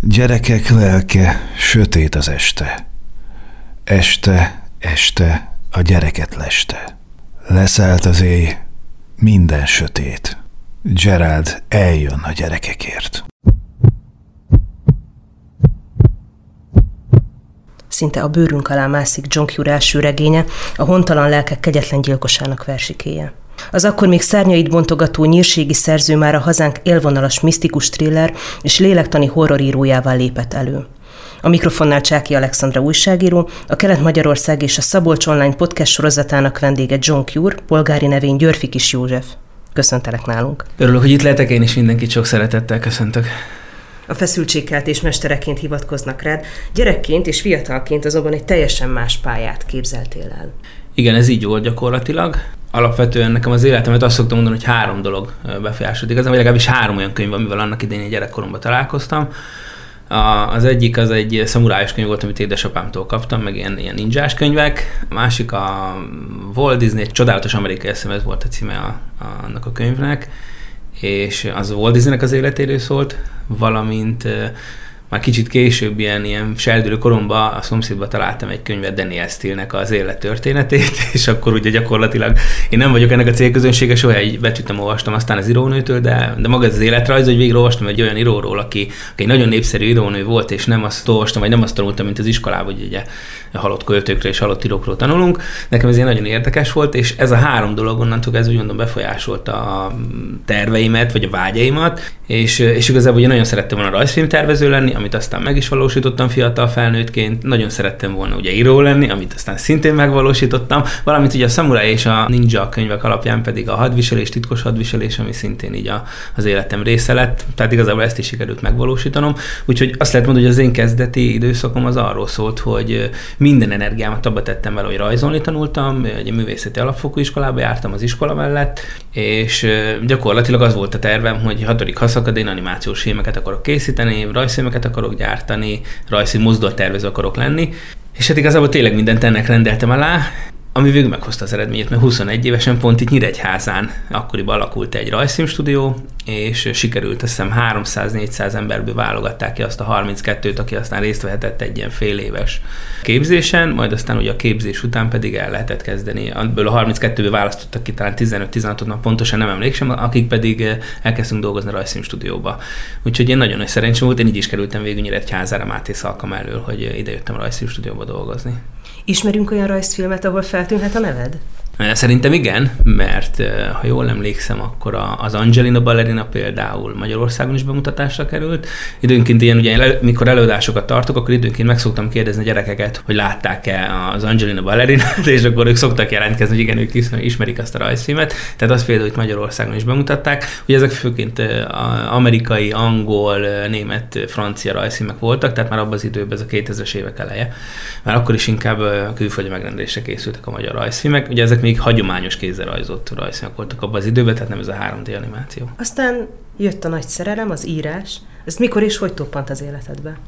Gyerekek lelke, sötét az este. Este, este, a gyereket leste. Leszállt az éj, minden sötét. Gerald eljön a gyerekekért. Szinte a bőrünk alá mászik John Cure első regénye, a hontalan lelkek kegyetlen gyilkosának versikéje. Az akkor még szárnyait bontogató nyírségi szerző már a hazánk élvonalas misztikus thriller és lélektani horrorírójává lépett elő. A mikrofonnál Csáki Alexandra újságíró, a Kelet-Magyarország és a Szabolcs Online podcast sorozatának vendége John Cure, polgári nevén Györfikis József. Köszöntelek nálunk. Örülök, hogy itt lehetek, én is mindenkit sok szeretettel köszöntök. A feszültségkeltés mestereként hivatkoznak rád, gyerekként és fiatalként azonban egy teljesen más pályát képzeltél el. Igen, ez így volt gyakorlatilag. Alapvetően nekem az életemet azt szoktam mondani, hogy három dolog befolyásolt igazán, vagy legalábbis három olyan könyv, amivel annak idején gyerekkoromban találkoztam. A, az egyik az egy szamurájos könyv volt, amit édesapámtól kaptam, meg ilyen, ilyen ninjás könyvek. A másik a Walt Disney, egy csodálatos amerikai eszem, volt a címe a, a, annak a könyvnek, és az Walt Disneynek az életéről szólt, valamint már kicsit később, ilyen, ilyen seldülő koromban a szomszédba találtam egy könyvet Daniel Steele-nek az élet történetét, és akkor ugye gyakorlatilag én nem vagyok ennek a célközönsége, soha egy betűt nem olvastam aztán az írónőtől, de, de maga az életrajz, hogy végre olvastam egy olyan íróról, aki, aki egy nagyon népszerű írónő volt, és nem azt olvastam, vagy nem azt tanultam, mint az iskolában, hogy ugye halott költőkről és halott írókról tanulunk. Nekem ez ilyen nagyon érdekes volt, és ez a három dolog onnantól ez úgy mondom befolyásolta a terveimet, vagy a vágyaimat, és, és igazából ugye nagyon szerettem volna rajzfilm tervező lenni, amit aztán meg is valósítottam fiatal felnőttként. Nagyon szerettem volna ugye író lenni, amit aztán szintén megvalósítottam, valamint ugye a Samurai és a Ninja könyvek alapján pedig a hadviselés, titkos hadviselés, ami szintén így a, az életem része lett, tehát igazából ezt is sikerült megvalósítanom. Úgyhogy azt lehet mondani, hogy az én kezdeti időszakom az arról szólt, hogy minden energiámat abba tettem vele, hogy rajzolni tanultam, egy művészeti alapfokú iskolába jártam az iskola mellett, és gyakorlatilag az volt a tervem, hogy hatodik haszakadén animációs filmeket akarok készíteni, rajzfilmeket akarok gyártani, rajzi mozdulattervező akarok lenni, és hát igazából tényleg mindent ennek rendeltem alá, ami végül meghozta az eredményét, mert 21 évesen pont itt Nyíregyházán akkoriban alakult egy rajzfilmstúdió, és sikerült azt hiszem 300-400 emberből válogatták ki azt a 32-t, aki aztán részt vehetett egy ilyen fél éves képzésen, majd aztán ugye a képzés után pedig el lehetett kezdeni. Ebből a 32-ből választottak ki talán 15-16-ot, pontosan nem emlékszem, akik pedig eh, elkezdtünk dolgozni a rajzfilmstúdióba. Úgyhogy én nagyon nagy szerencsém volt, én így is kerültem végül Nyíregyházára Máté Szalkam elől, hogy idejöttem a rajzfilmstúdióba dolgozni. Ismerünk olyan rajzfilmet, ahol feltűnhet a neved? Szerintem igen, mert ha jól emlékszem, akkor az Angelina Ballerina például Magyarországon is bemutatásra került. Időnként ilyen, ugye, mikor előadásokat tartok, akkor időnként meg szoktam kérdezni a gyerekeket, hogy látták-e az Angelina Ballerinát, és akkor ők szoktak jelentkezni, hogy igen, ők ismerik azt a rajzfilmet. Tehát azt például, hogy Magyarországon is bemutatták. Ugye ezek főként amerikai, angol, német, francia rajzfilmek voltak, tehát már abban az időben ez a 2000-es évek eleje. Már akkor is inkább külföldi megrendelésre készültek a magyar rajzfilmek. Ugye ezek még hagyományos kézzel rajzott rajzfilmek voltak abban az időben, tehát nem ez a 3D animáció. Aztán jött a nagy szerelem, az írás. Ez mikor és hogy toppant az életedbe?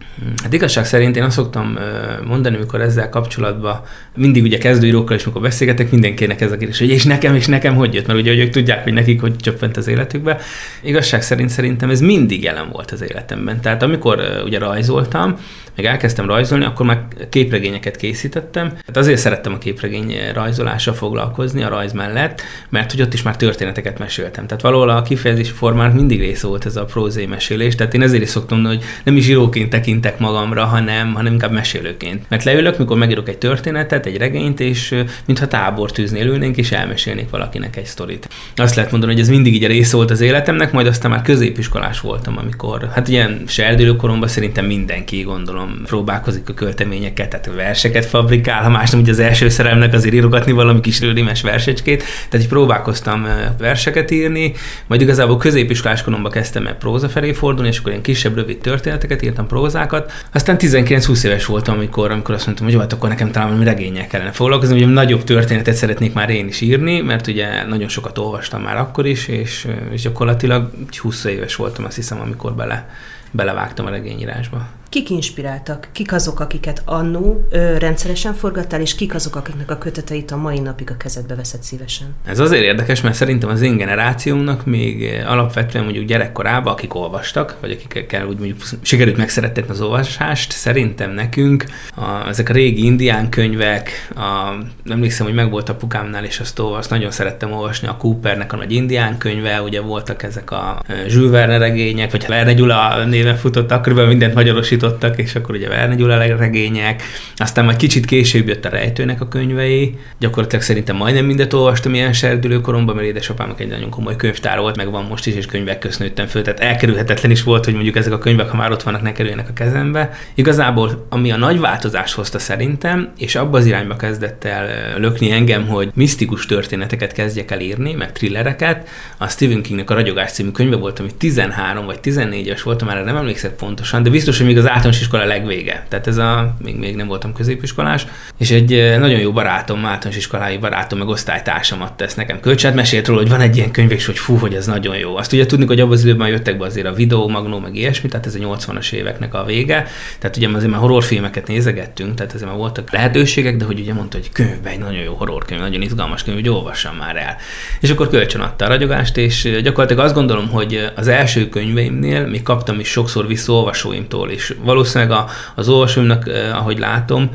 Hát igazság szerint én azt szoktam mondani, amikor ezzel kapcsolatban mindig ugye kezdőírókkal is, mikor beszélgetek, mindenkinek ez a kérdés, hogy és nekem, és nekem hogy jött, mert ugye hogy ők tudják, hogy nekik hogy csöppent az életükbe. Igazság szerint szerintem ez mindig jelen volt az életemben. Tehát amikor ugye rajzoltam, meg elkezdtem rajzolni, akkor már képregényeket készítettem. Tehát azért szerettem a képregény rajzolással foglalkozni a rajz mellett, mert hogy ott is már történeteket meséltem. Tehát valahol a kifejezési formának mindig része volt ez a prózai mesélés. Tehát én ezért is szoktam mondani, hogy nem is íróként tekintek magamra, hanem, hanem inkább mesélőként. Mert leülök, mikor megírok egy történetet, egy regényt, és mintha tábor tűznél ülnénk, és elmesélnék valakinek egy sztorit. Azt lehet mondani, hogy ez mindig így a része volt az életemnek, majd aztán már középiskolás voltam, amikor, hát ilyen serdülőkoromban szerintem mindenki, gondolom, próbálkozik a költeményeket, tehát verseket fabrikál, ha más nem, ugye az első szerelmnek azért írogatni valami kis rőrimes versecskét, tehát így próbálkoztam verseket írni, majd igazából középiskolás koromban kezdtem el próza felé fordulni, és akkor ilyen kisebb, rövid történeteket írtam prózákat. Aztán 19-20 éves voltam, amikor, amikor azt mondtam, hogy jó, hát akkor nekem talán valami regényel kellene foglalkozni, hogy nagyobb történetet szeretnék már én is írni, mert ugye nagyon sokat olvastam már akkor is, és, és gyakorlatilag 20 éves voltam, azt hiszem, amikor bele belevágtam a regényírásba. Kik inspiráltak? Kik azok, akiket annó rendszeresen forgattál, és kik azok, akiknek a köteteit a mai napig a kezedbe veszed szívesen? Ez azért érdekes, mert szerintem az én generációmnak még alapvetően mondjuk gyerekkorában, akik olvastak, vagy akikkel úgy mondjuk sikerült megszerettetni az olvasást, szerintem nekünk a, ezek a régi indián könyvek, a, emlékszem, hogy megvolt a pukámnál, és azt, azt nagyon szerettem olvasni, a Coopernek a nagy indián könyve, ugye voltak ezek a Jules Verne regények, vagy ha Verne Gyula néven futottak, körülbelül mindent magyarosítottak, és akkor ugye Verne Gyula regények, aztán majd kicsit később jött a rejtőnek a könyvei, gyakorlatilag szerintem majdnem mindet olvastam ilyen serdülőkoromban, mert édesapámnak egy nagyon komoly könyvtár volt, meg van most is, és könyvek közt nőttem föl, tehát elkerülhetetlen is volt, hogy mondjuk ezek a könyvek, ha már ott vannak, ne kerüljenek a kezembe. Igazából, ami a nagy változást hozta szerintem, és abba az irányba kezdett el lökni engem, hogy misztikus történeteket kezdjek el írni, meg thrillereket, a Stephen Kingnek a Ragyogás című könyve volt, ami 13 vagy 14-es voltam, már nem emlékszek pontosan, de biztos, hogy még az általános iskola legvége. Tehát ez a, még, még nem voltam középiskolás, és egy nagyon jó barátom, általános iskolái barátom, meg osztálytársam adta ezt nekem kölcsön, mesélt róla, hogy van egy ilyen könyv, és hogy fú, hogy ez nagyon jó. Azt ugye tudni, hogy abban az időben jöttek be azért a videó, magnó, meg ilyesmi, tehát ez a 80-as éveknek a vége. Tehát ugye azért már horrorfilmeket nézegettünk, tehát azért már voltak lehetőségek, de hogy ugye mondta, hogy könyvben egy nagyon jó horrorkönyv, nagyon izgalmas könyv, hogy olvassam már el. És akkor kölcsön adta a ragyogást, és gyakorlatilag azt gondolom, hogy az első könyveimnél még kaptam is sokszor vissza olvasóimtól, valószínűleg az olvasóimnak, eh, ahogy látom,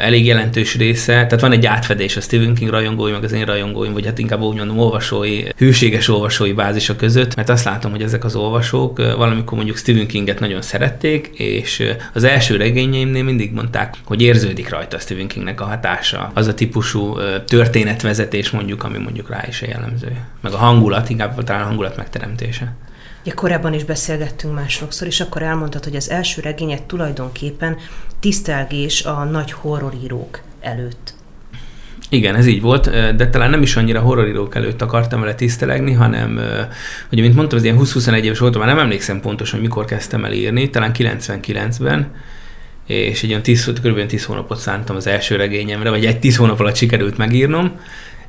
elég jelentős része, tehát van egy átfedés a Stephen King rajongói, meg az én rajongóim, vagy hát inkább úgy mondom olvasói, hűséges olvasói bázisa között, mert azt látom, hogy ezek az olvasók valamikor mondjuk Stephen Kinget nagyon szerették, és az első regényeimnél mindig mondták, hogy érződik rajta a Stephen Kingnek a hatása, az a típusú történetvezetés mondjuk, ami mondjuk rá is a jellemző. Meg a hangulat, inkább talán a hangulat megteremtése. Ja, korábban is beszélgettünk már sokszor, és akkor elmondtad, hogy az első regényet tulajdonképpen tisztelgés a nagy horrorírók előtt. Igen, ez így volt, de talán nem is annyira horrorírók előtt akartam vele tisztelegni, hanem, ugye, mint mondtam, az ilyen 20-21 éves voltam, már nem emlékszem pontosan, hogy mikor kezdtem el írni, talán 99-ben, és egy olyan 10, kb. 10 hónapot szántam az első regényemre, vagy egy 10 hónap alatt sikerült megírnom,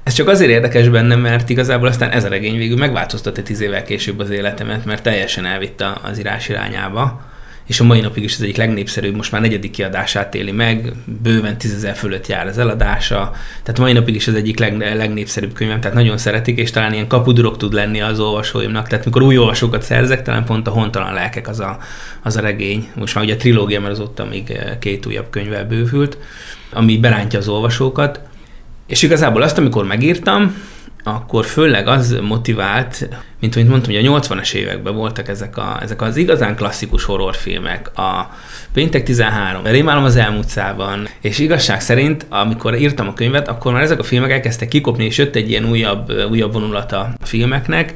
ez csak azért érdekes bennem, mert igazából aztán ez a regény végül megváltoztatta tíz évvel később az életemet, mert teljesen elvitte az írás irányába. És a mai napig is az egyik legnépszerűbb, most már negyedik kiadását éli meg, bőven tízezer fölött jár az eladása, tehát mai napig is az egyik leg, legnépszerűbb könyvem, tehát nagyon szeretik, és talán ilyen kapudurok tud lenni az olvasóimnak, tehát mikor új olvasókat szerzek, talán pont a Hontalan lelkek az a, az a regény, most már ugye a trilógia, mert azóta még két újabb könyvvel bővült, ami berántja az olvasókat, és igazából azt, amikor megírtam, akkor főleg az motivált, mint amit mondtam, hogy a 80-as években voltak ezek, a, ezek az igazán klasszikus horrorfilmek, a Péntek 13, Rémálom az elmúlt szában, és igazság szerint, amikor írtam a könyvet, akkor már ezek a filmek elkezdtek kikopni, és jött egy ilyen újabb, újabb vonulata a filmeknek,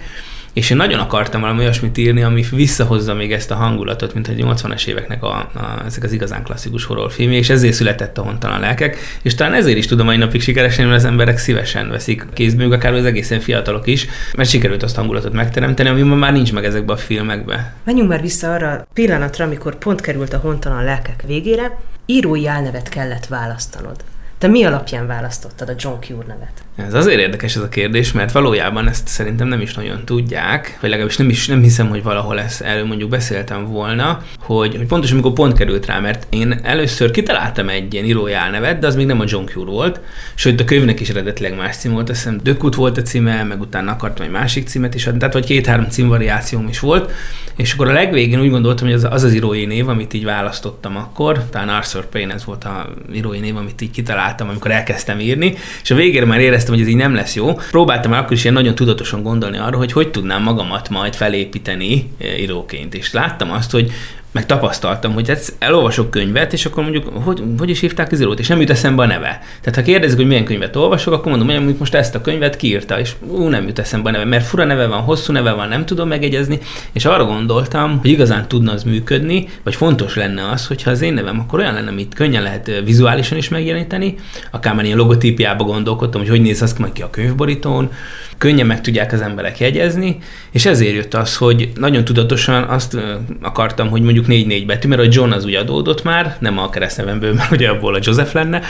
és én nagyon akartam valami olyasmit írni, ami visszahozza még ezt a hangulatot, mint a 80-as éveknek a, a, ezek az igazán klasszikus horrorfilmje, és ezért született a Hontalan lelkek, és talán ezért is tudom mai napig sikeresen, mert az emberek szívesen veszik kézből, akár az egészen fiatalok is, mert sikerült azt hangulatot megteremteni, ami ma már nincs meg ezekbe a filmekbe. Menjünk már vissza arra a pillanatra, amikor pont került a Hontalan lelkek végére, írói álnevet kellett választanod. Te mi alapján választottad a John Cure nevet? Ez azért érdekes ez a kérdés, mert valójában ezt szerintem nem is nagyon tudják, vagy legalábbis nem is nem hiszem, hogy valahol ezt erről mondjuk beszéltem volna, hogy, hogy pontosan amikor pont került rá, mert én először kitaláltam egy ilyen írói nevet, de az még nem a John Cure volt, sőt a könyvnek is eredetileg más cím volt, azt hiszem Dökut volt a címe, meg utána akartam egy másik címet is adni, tehát vagy két-három címvariációm is volt, és akkor a legvégén úgy gondoltam, hogy az az, az írói név, amit így választottam akkor, talán Arthur Payne ez volt a írói név, amit így kitaláltam, amikor elkezdtem írni, és a végére már éreztem, hogy ez így nem lesz jó. Próbáltam már akkor is ilyen nagyon tudatosan gondolni arra, hogy hogy tudnám magamat majd felépíteni eh, íróként, és láttam azt, hogy meg tapasztaltam, hogy ezt elolvasok könyvet, és akkor mondjuk, hogy, hogy is hívták az írót, és nem jut eszembe a neve. Tehát ha kérdezik, hogy milyen könyvet olvasok, akkor mondom, hogy most ezt a könyvet kiírta, és ú, nem jut eszembe a neve, mert fura neve van, hosszú neve van, nem tudom megegyezni, és arra gondoltam, hogy igazán tudna az működni, vagy fontos lenne az, hogyha az én nevem akkor olyan lenne, amit könnyen lehet vizuálisan is megjeleníteni, akár már ilyen logotípiába gondolkodtam, hogy hogy néz az ki a könyvborítón, könnyen meg tudják az emberek jegyezni, és ezért jött az, hogy nagyon tudatosan azt akartam, hogy mondjuk 4-4 betű, mert a John az úgy adódott már, nem a keresztnevemből, mert ugye abból a Joseph lenne,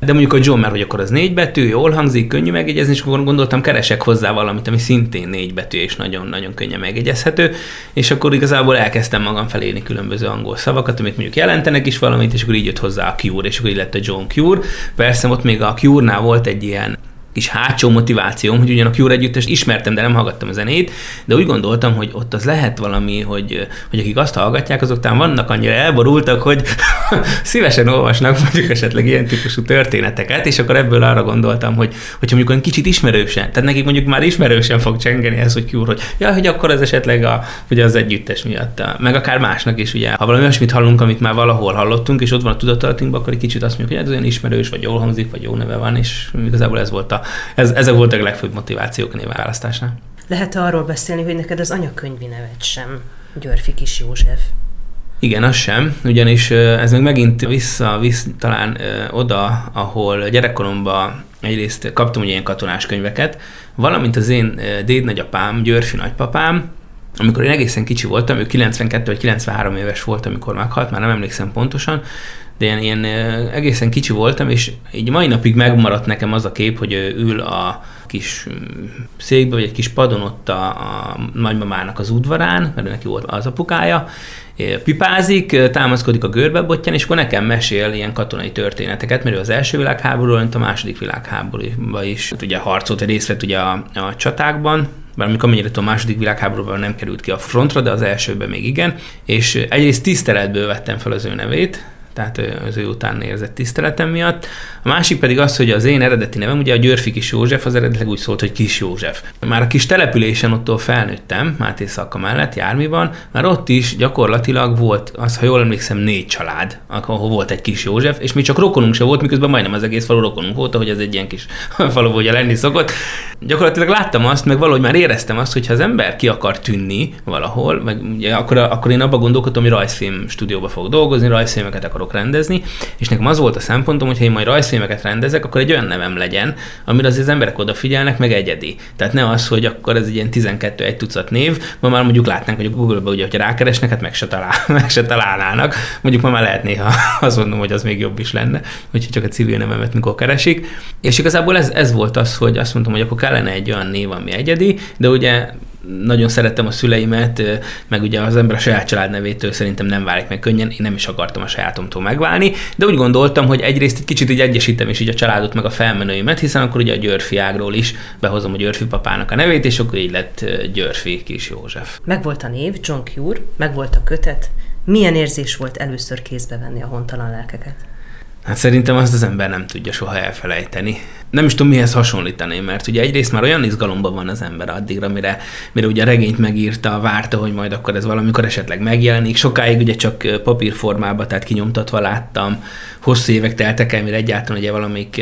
de mondjuk a John, mert hogy akkor az négy betű, jól hangzik, könnyű megjegyezni, és akkor gondoltam, keresek hozzá valamit, ami szintén négy betű, és nagyon-nagyon könnyen megjegyezhető, és akkor igazából elkezdtem magam felélni különböző angol szavakat, amik mondjuk jelentenek is valamit, és akkor így jött hozzá a Cure, és akkor így lett a John Cure. Persze ott még a Cure-nál volt egy ilyen kis hátsó motivációm, hogy ugyan a Cure együttest ismertem, de nem hallgattam a zenét, de úgy gondoltam, hogy ott az lehet valami, hogy, hogy akik azt hallgatják, azok talán vannak annyira elborultak, hogy szívesen olvasnak mondjuk esetleg ilyen típusú történeteket, és akkor ebből arra gondoltam, hogy hogyha mondjuk olyan kicsit ismerősen, tehát nekik mondjuk már ismerősen fog csengeni ez, hogy Cure, hogy ja, hogy akkor ez esetleg a, ugye az együttes miatt, meg akár másnak is, ugye, ha valami olyasmit hallunk, amit már valahol hallottunk, és ott van a tudatalatunkban, akkor egy kicsit azt mondjuk, hogy ez olyan ismerős, vagy jól hangzik, vagy jó neve van, és igazából ez volt a ez, ezek voltak a legfőbb motivációk a névválasztásnál. Lehet arról beszélni, hogy neked az anyakönyvi neved sem Györfi Kis József? Igen, az sem, ugyanis ez még megint vissza, talán oda, ahol gyerekkoromban egyrészt kaptam ugye ilyen katonás könyveket, valamint az én déd nagyapám, Györfi nagypapám, amikor én egészen kicsi voltam, ő 92 vagy 93 éves volt, amikor meghalt, már nem emlékszem pontosan, de ilyen, ilyen egészen kicsi voltam, és így mai napig megmaradt nekem az a kép, hogy ő ül a kis mm, székbe, vagy egy kis padon ott a, a nagymamának az udvarán, mert neki volt az apukája, pipázik, támaszkodik a görbebotján, és akkor nekem mesél ilyen katonai történeteket, mert ő az első világháborúról, mint a második világháborúban is ugye harcolt, részt vett ugye a, a csatákban, bár amikor amennyire a második világháborúban nem került ki a frontra, de az elsőben még igen, és egyrészt tiszteletből vettem fel az ő nevét, tehát az ő után érzett tiszteletem miatt. A másik pedig az, hogy az én eredeti nevem, ugye a Györfi Kis József, az eredetileg úgy szólt, hogy Kis József. Már a kis településen ottól felnőttem, Máté Szalka mellett, Jármiban, már ott is gyakorlatilag volt, az, ha jól emlékszem, négy család, ahol volt egy kis József, és mi csak rokonunk se volt, miközben majdnem az egész falu rokonunk volt, hogy ez egy ilyen kis falu, hogy lenni szokott. Gyakorlatilag láttam azt, meg valahogy már éreztem azt, hogy ha az ember ki akar tűnni valahol, meg ugye akkor, akkor én abba gondolkodtam, hogy rajzfilm stúdióba fog dolgozni, rajzfilmeket akarok rendezni, és nekem az volt a szempontom, hogy ha én majd rajzfilmeket rendezek, akkor egy olyan nevem legyen, amire az emberek odafigyelnek, meg egyedi. Tehát ne az, hogy akkor ez egy ilyen 12 egy tucat név, ma már mondjuk látnánk, hogy a Google-be ugye, hogyha rákeresnek, hát meg se, talál, meg se találnának. Mondjuk ma már lehet néha azt mondom, hogy az még jobb is lenne, hogyha csak a civil nevemet mikor keresik. És igazából ez, ez volt az, hogy azt mondtam, hogy akkor kellene egy olyan név, ami egyedi, de ugye nagyon szerettem a szüleimet, meg ugye az ember a saját családnevétől szerintem nem válik meg könnyen, én nem is akartam a sajátomtól megválni, de úgy gondoltam, hogy egyrészt egy kicsit így egyesítem is így a családot, meg a felmenőimet, hiszen akkor ugye a Györfi ágról is behozom a Györfi papának a nevét, és akkor így lett Györfi kis József. Megvolt a név, John Cure, megvolt a kötet. Milyen érzés volt először kézbe venni a hontalan lelkeket? Hát szerintem azt az ember nem tudja soha elfelejteni nem is tudom mihez hasonlítani, mert ugye egyrészt már olyan izgalomban van az ember addigra, mire, mire ugye a regényt megírta, várta, hogy majd akkor ez valamikor esetleg megjelenik. Sokáig ugye csak papírformában, tehát kinyomtatva láttam, hosszú évek teltek el, mire egyáltalán ugye valamelyik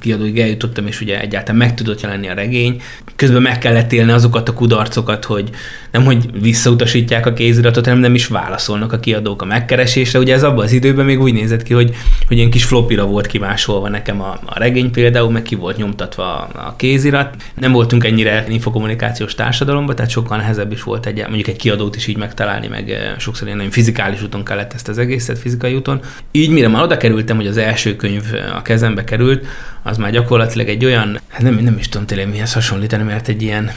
kiadóig eljutottam, és ugye egyáltalán meg tudott jelenni a regény. Közben meg kellett élni azokat a kudarcokat, hogy nem, hogy visszautasítják a kéziratot, hanem nem is válaszolnak a kiadók a megkeresésre. Ugye ez abban az időben még úgy nézett ki, hogy, hogy ilyen kis flopira volt kimásolva nekem a, a regény például, meg ki volt nyomtatva a kézirat. Nem voltunk ennyire infokommunikációs társadalomban, tehát sokkal nehezebb is volt egy, mondjuk egy kiadót is így megtalálni, meg sokszor ilyen nagyon fizikális úton kellett ezt az egészet, fizikai úton. Így mire már oda kerültem, hogy az első könyv a kezembe került, az már gyakorlatilag egy olyan, hát nem, nem is tudom tényleg mihez hasonlítani, mert egy ilyen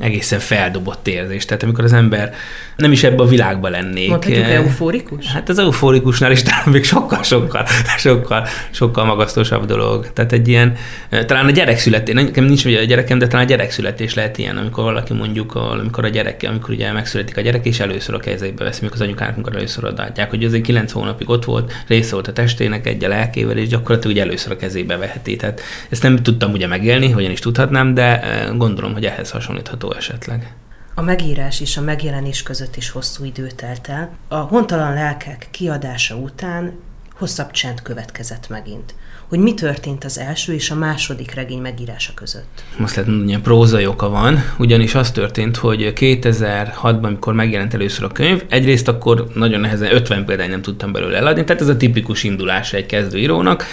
egészen feldobott érzés. Tehát amikor az ember nem is ebbe a világba lennék. Mondhatjuk eh, euforikus? Hát az euforikusnál is talán még sokkal, sokkal, sokkal, sokkal magasztosabb dolog. Tehát egy ilyen, eh, talán a gyerek születés, nekem nincs ugye a gyerekem, de talán a gyerek születés lehet ilyen, amikor valaki mondjuk, amikor a gyerek, amikor ugye megszületik a gyerek, és először a kezébe veszi, amikor az anyukának, amikor először adják, hogy azért kilenc hónapig ott volt, része volt a testének, egy a lelkével, és gyakorlatilag ugye először a kezébe veheti. Tehát ezt nem tudtam ugye megélni, hogyan is tudhatnám, de eh, gondolom, hogy ehhez hasonlítható esetleg. A megírás és a megjelenés között is hosszú idő telt el. A Hontalan lelkek kiadása után hosszabb csend következett megint. Hogy mi történt az első és a második regény megírása között? Azt lehet mondani, hogy prózai oka van, ugyanis az történt, hogy 2006-ban, amikor megjelent először a könyv, egyrészt akkor nagyon nehezen 50 példány nem tudtam belőle eladni, tehát ez a tipikus indulása egy kezdőírónak,